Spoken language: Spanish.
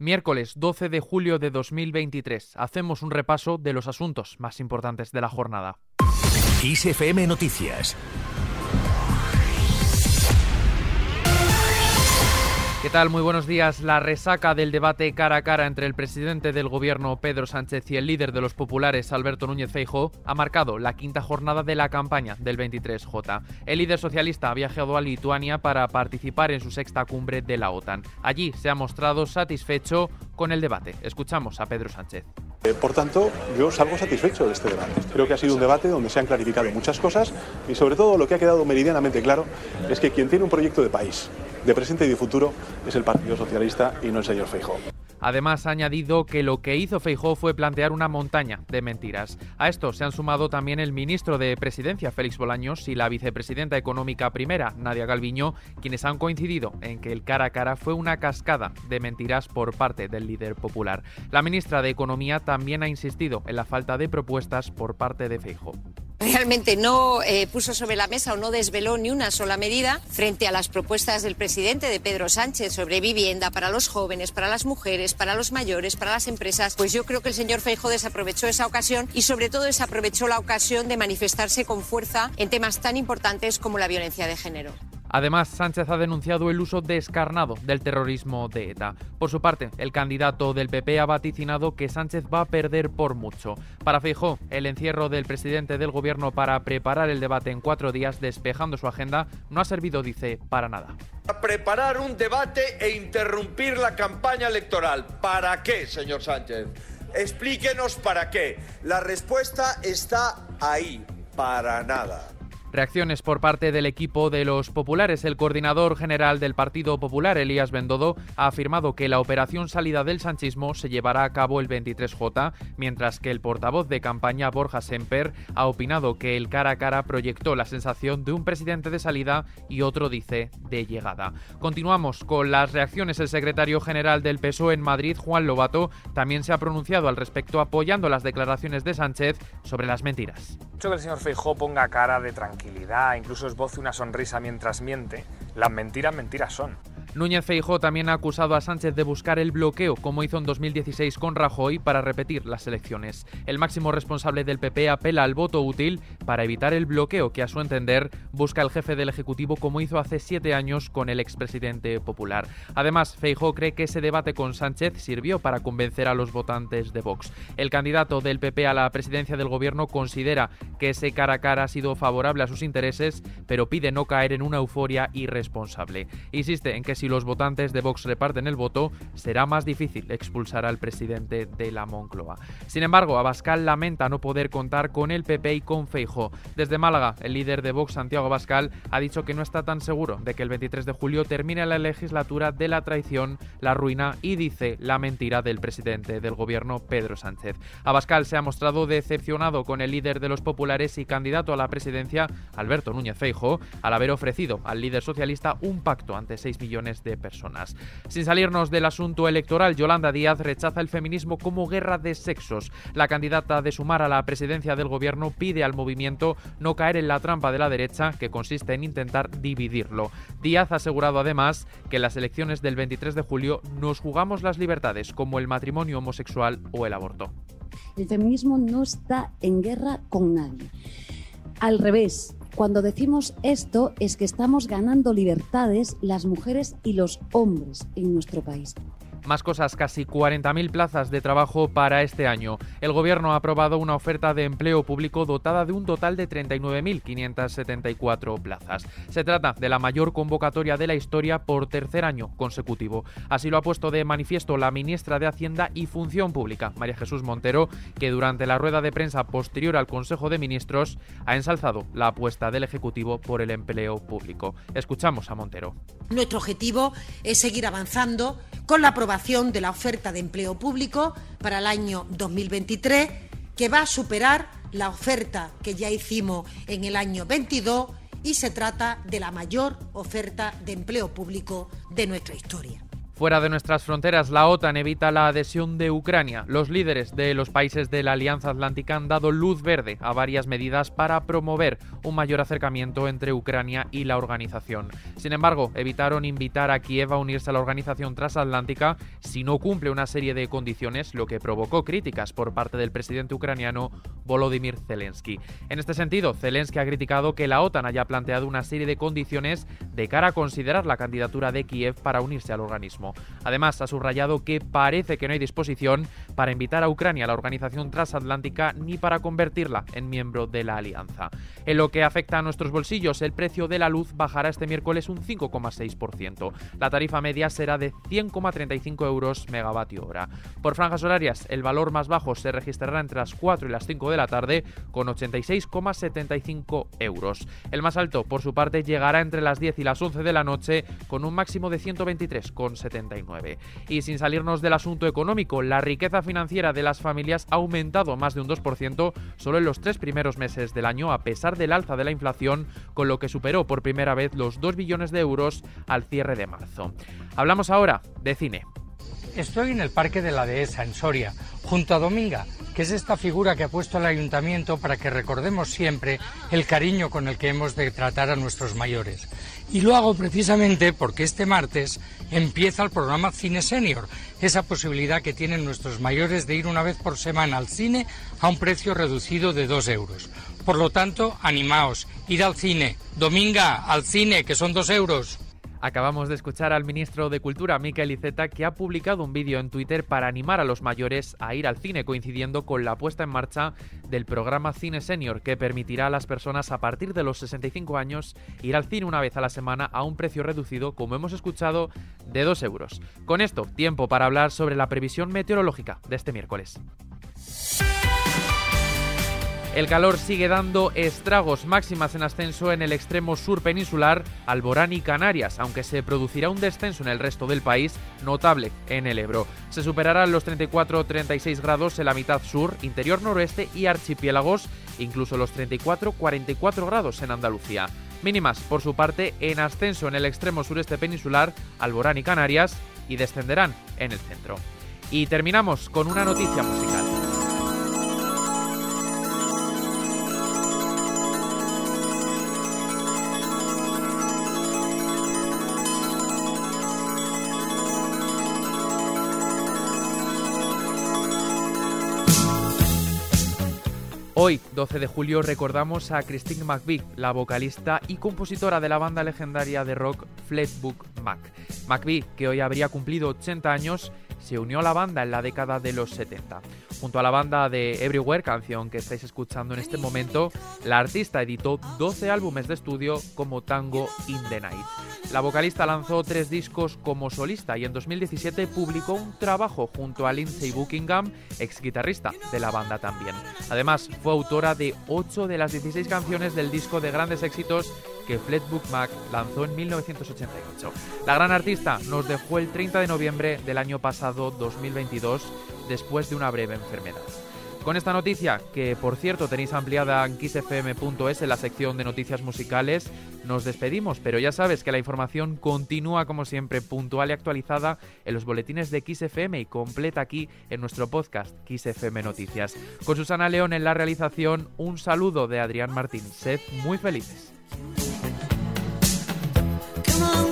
Miércoles 12 de julio de 2023. Hacemos un repaso de los asuntos más importantes de la jornada. ISFM Noticias. ¿Qué tal? Muy buenos días. La resaca del debate cara a cara entre el presidente del gobierno Pedro Sánchez y el líder de los populares Alberto Núñez Feijóo ha marcado la quinta jornada de la campaña del 23J. El líder socialista ha viajado a Lituania para participar en su sexta cumbre de la OTAN. Allí se ha mostrado satisfecho con el debate. Escuchamos a Pedro Sánchez. Eh, por tanto, yo salgo satisfecho de este debate. Creo que ha sido un debate donde se han clarificado muchas cosas y sobre todo lo que ha quedado meridianamente claro es que quien tiene un proyecto de país, de presente y de futuro, es el Partido Socialista y no el señor Feijóo. Además, ha añadido que lo que hizo Feijóo fue plantear una montaña de mentiras. A esto se han sumado también el ministro de Presidencia, Félix Bolaños, y la vicepresidenta económica primera, Nadia Galviño, quienes han coincidido en que el cara a cara fue una cascada de mentiras por parte del líder popular. La ministra de Economía también ha insistido en la falta de propuestas por parte de Feijóo realmente no eh, puso sobre la mesa o no desveló ni una sola medida frente a las propuestas del presidente de Pedro Sánchez sobre vivienda para los jóvenes, para las mujeres, para los mayores, para las empresas, pues yo creo que el señor Feijo desaprovechó esa ocasión y sobre todo desaprovechó la ocasión de manifestarse con fuerza en temas tan importantes como la violencia de género. Además, Sánchez ha denunciado el uso descarnado del terrorismo de ETA. Por su parte, el candidato del PP ha vaticinado que Sánchez va a perder por mucho. Para Feijó, el encierro del presidente del gobierno para preparar el debate en cuatro días, despejando su agenda, no ha servido, dice, para nada. preparar un debate e interrumpir la campaña electoral. ¿Para qué, señor Sánchez? Explíquenos para qué. La respuesta está ahí. Para nada. Reacciones por parte del equipo de los populares. El coordinador general del Partido Popular, Elías Bendodo, ha afirmado que la operación salida del sanchismo se llevará a cabo el 23J, mientras que el portavoz de campaña, Borja Semper, ha opinado que el cara a cara proyectó la sensación de un presidente de salida y otro dice de llegada. Continuamos con las reacciones. El secretario general del PSOE en Madrid, Juan Lobato, también se ha pronunciado al respecto apoyando las declaraciones de Sánchez sobre las mentiras. que el señor Feijó ponga cara de tranquilidad tranquilidad, incluso esboce una sonrisa mientras miente, las mentiras mentiras son. Núñez Feijó también ha acusado a Sánchez de buscar el bloqueo, como hizo en 2016 con Rajoy, para repetir las elecciones. El máximo responsable del PP apela al voto útil para evitar el bloqueo que, a su entender, busca el jefe del Ejecutivo, como hizo hace siete años con el expresidente popular. Además, Feijó cree que ese debate con Sánchez sirvió para convencer a los votantes de Vox. El candidato del PP a la presidencia del gobierno considera que ese cara a cara ha sido favorable a sus intereses, pero pide no caer en una euforia irresponsable. Insiste en que si los votantes de Vox reparten el voto, será más difícil expulsar al presidente de la Moncloa. Sin embargo, Abascal lamenta no poder contar con el PP y con Feijo. Desde Málaga, el líder de Vox, Santiago Abascal, ha dicho que no está tan seguro de que el 23 de julio termine la legislatura de la traición, la ruina y dice la mentira del presidente del gobierno, Pedro Sánchez. Abascal se ha mostrado decepcionado con el líder de los populares y candidato a la presidencia, Alberto Núñez Feijo, al haber ofrecido al líder socialista un pacto ante 6 millones de personas. Sin salirnos del asunto electoral, Yolanda Díaz rechaza el feminismo como guerra de sexos. La candidata de Sumar a la presidencia del gobierno pide al movimiento no caer en la trampa de la derecha, que consiste en intentar dividirlo. Díaz ha asegurado además que en las elecciones del 23 de julio nos jugamos las libertades, como el matrimonio homosexual o el aborto. El feminismo no está en guerra con nadie. Al revés, cuando decimos esto es que estamos ganando libertades las mujeres y los hombres en nuestro país. Más cosas, casi 40.000 plazas de trabajo para este año. El Gobierno ha aprobado una oferta de empleo público dotada de un total de 39.574 plazas. Se trata de la mayor convocatoria de la historia por tercer año consecutivo. Así lo ha puesto de manifiesto la ministra de Hacienda y Función Pública, María Jesús Montero, que durante la rueda de prensa posterior al Consejo de Ministros ha ensalzado la apuesta del Ejecutivo por el empleo público. Escuchamos a Montero. Nuestro objetivo es seguir avanzando con la aprobación de la oferta de empleo público para el año 2023, que va a superar la oferta que ya hicimos en el año 22 y se trata de la mayor oferta de empleo público de nuestra historia. Fuera de nuestras fronteras, la OTAN evita la adhesión de Ucrania. Los líderes de los países de la Alianza Atlántica han dado luz verde a varias medidas para promover un mayor acercamiento entre Ucrania y la organización. Sin embargo, evitaron invitar a Kiev a unirse a la organización transatlántica si no cumple una serie de condiciones, lo que provocó críticas por parte del presidente ucraniano Volodymyr Zelensky. En este sentido, Zelensky ha criticado que la OTAN haya planteado una serie de condiciones de cara a considerar la candidatura de Kiev para unirse al organismo. Además, ha subrayado que parece que no hay disposición para invitar a Ucrania a la organización transatlántica ni para convertirla en miembro de la alianza. En lo que afecta a nuestros bolsillos, el precio de la luz bajará este miércoles un 5,6%. La tarifa media será de 100,35 euros megavatio hora. Por franjas horarias, el valor más bajo se registrará entre las 4 y las 5 de la tarde con 86,75 euros. El más alto, por su parte, llegará entre las 10 y las 11 de la noche con un máximo de 123,70 y sin salirnos del asunto económico, la riqueza financiera de las familias ha aumentado más de un 2% solo en los tres primeros meses del año, a pesar del alza de la inflación, con lo que superó por primera vez los 2 billones de euros al cierre de marzo. Hablamos ahora de cine. Estoy en el Parque de la Dehesa, en Soria, junto a Dominga, que es esta figura que ha puesto el ayuntamiento para que recordemos siempre el cariño con el que hemos de tratar a nuestros mayores. Y lo hago precisamente porque este martes empieza el programa Cine Senior, esa posibilidad que tienen nuestros mayores de ir una vez por semana al cine a un precio reducido de dos euros. Por lo tanto, animaos, ir al cine. Dominga, al cine, que son dos euros. Acabamos de escuchar al ministro de Cultura, Miquel Iceta, que ha publicado un vídeo en Twitter para animar a los mayores a ir al cine, coincidiendo con la puesta en marcha del programa Cine Senior, que permitirá a las personas a partir de los 65 años ir al cine una vez a la semana a un precio reducido, como hemos escuchado, de 2 euros. Con esto, tiempo para hablar sobre la previsión meteorológica de este miércoles. El calor sigue dando estragos máximas en ascenso en el extremo sur peninsular, Alborán y Canarias, aunque se producirá un descenso en el resto del país notable en el Ebro. Se superarán los 34-36 grados en la mitad sur, interior noroeste y archipiélagos, incluso los 34-44 grados en Andalucía. Mínimas, por su parte, en ascenso en el extremo sureste peninsular, Alborán y Canarias, y descenderán en el centro. Y terminamos con una noticia musical. Hoy, 12 de julio, recordamos a Christine McVie, la vocalista y compositora de la banda legendaria de rock Fleetwood Mac. McVie, que hoy habría cumplido 80 años, se unió a la banda en la década de los 70. Junto a la banda de Everywhere, canción que estáis escuchando en este momento, la artista editó 12 álbumes de estudio como Tango in the Night. La vocalista lanzó tres discos como solista y en 2017 publicó un trabajo junto a Lindsay Buckingham, ex guitarrista de la banda también. Además, fue autora de 8 de las 16 canciones del disco de grandes éxitos que Fleetwood Mac lanzó en 1988. La gran artista nos dejó el 30 de noviembre del año pasado 2022 después de una breve enfermedad. Con esta noticia, que por cierto tenéis ampliada en kissfm.es en la sección de noticias musicales, nos despedimos, pero ya sabes que la información continúa como siempre puntual y actualizada en los boletines de XFM y completa aquí en nuestro podcast XFM Noticias. Con Susana León en la realización, un saludo de Adrián Martín. Sed muy felices. Oh.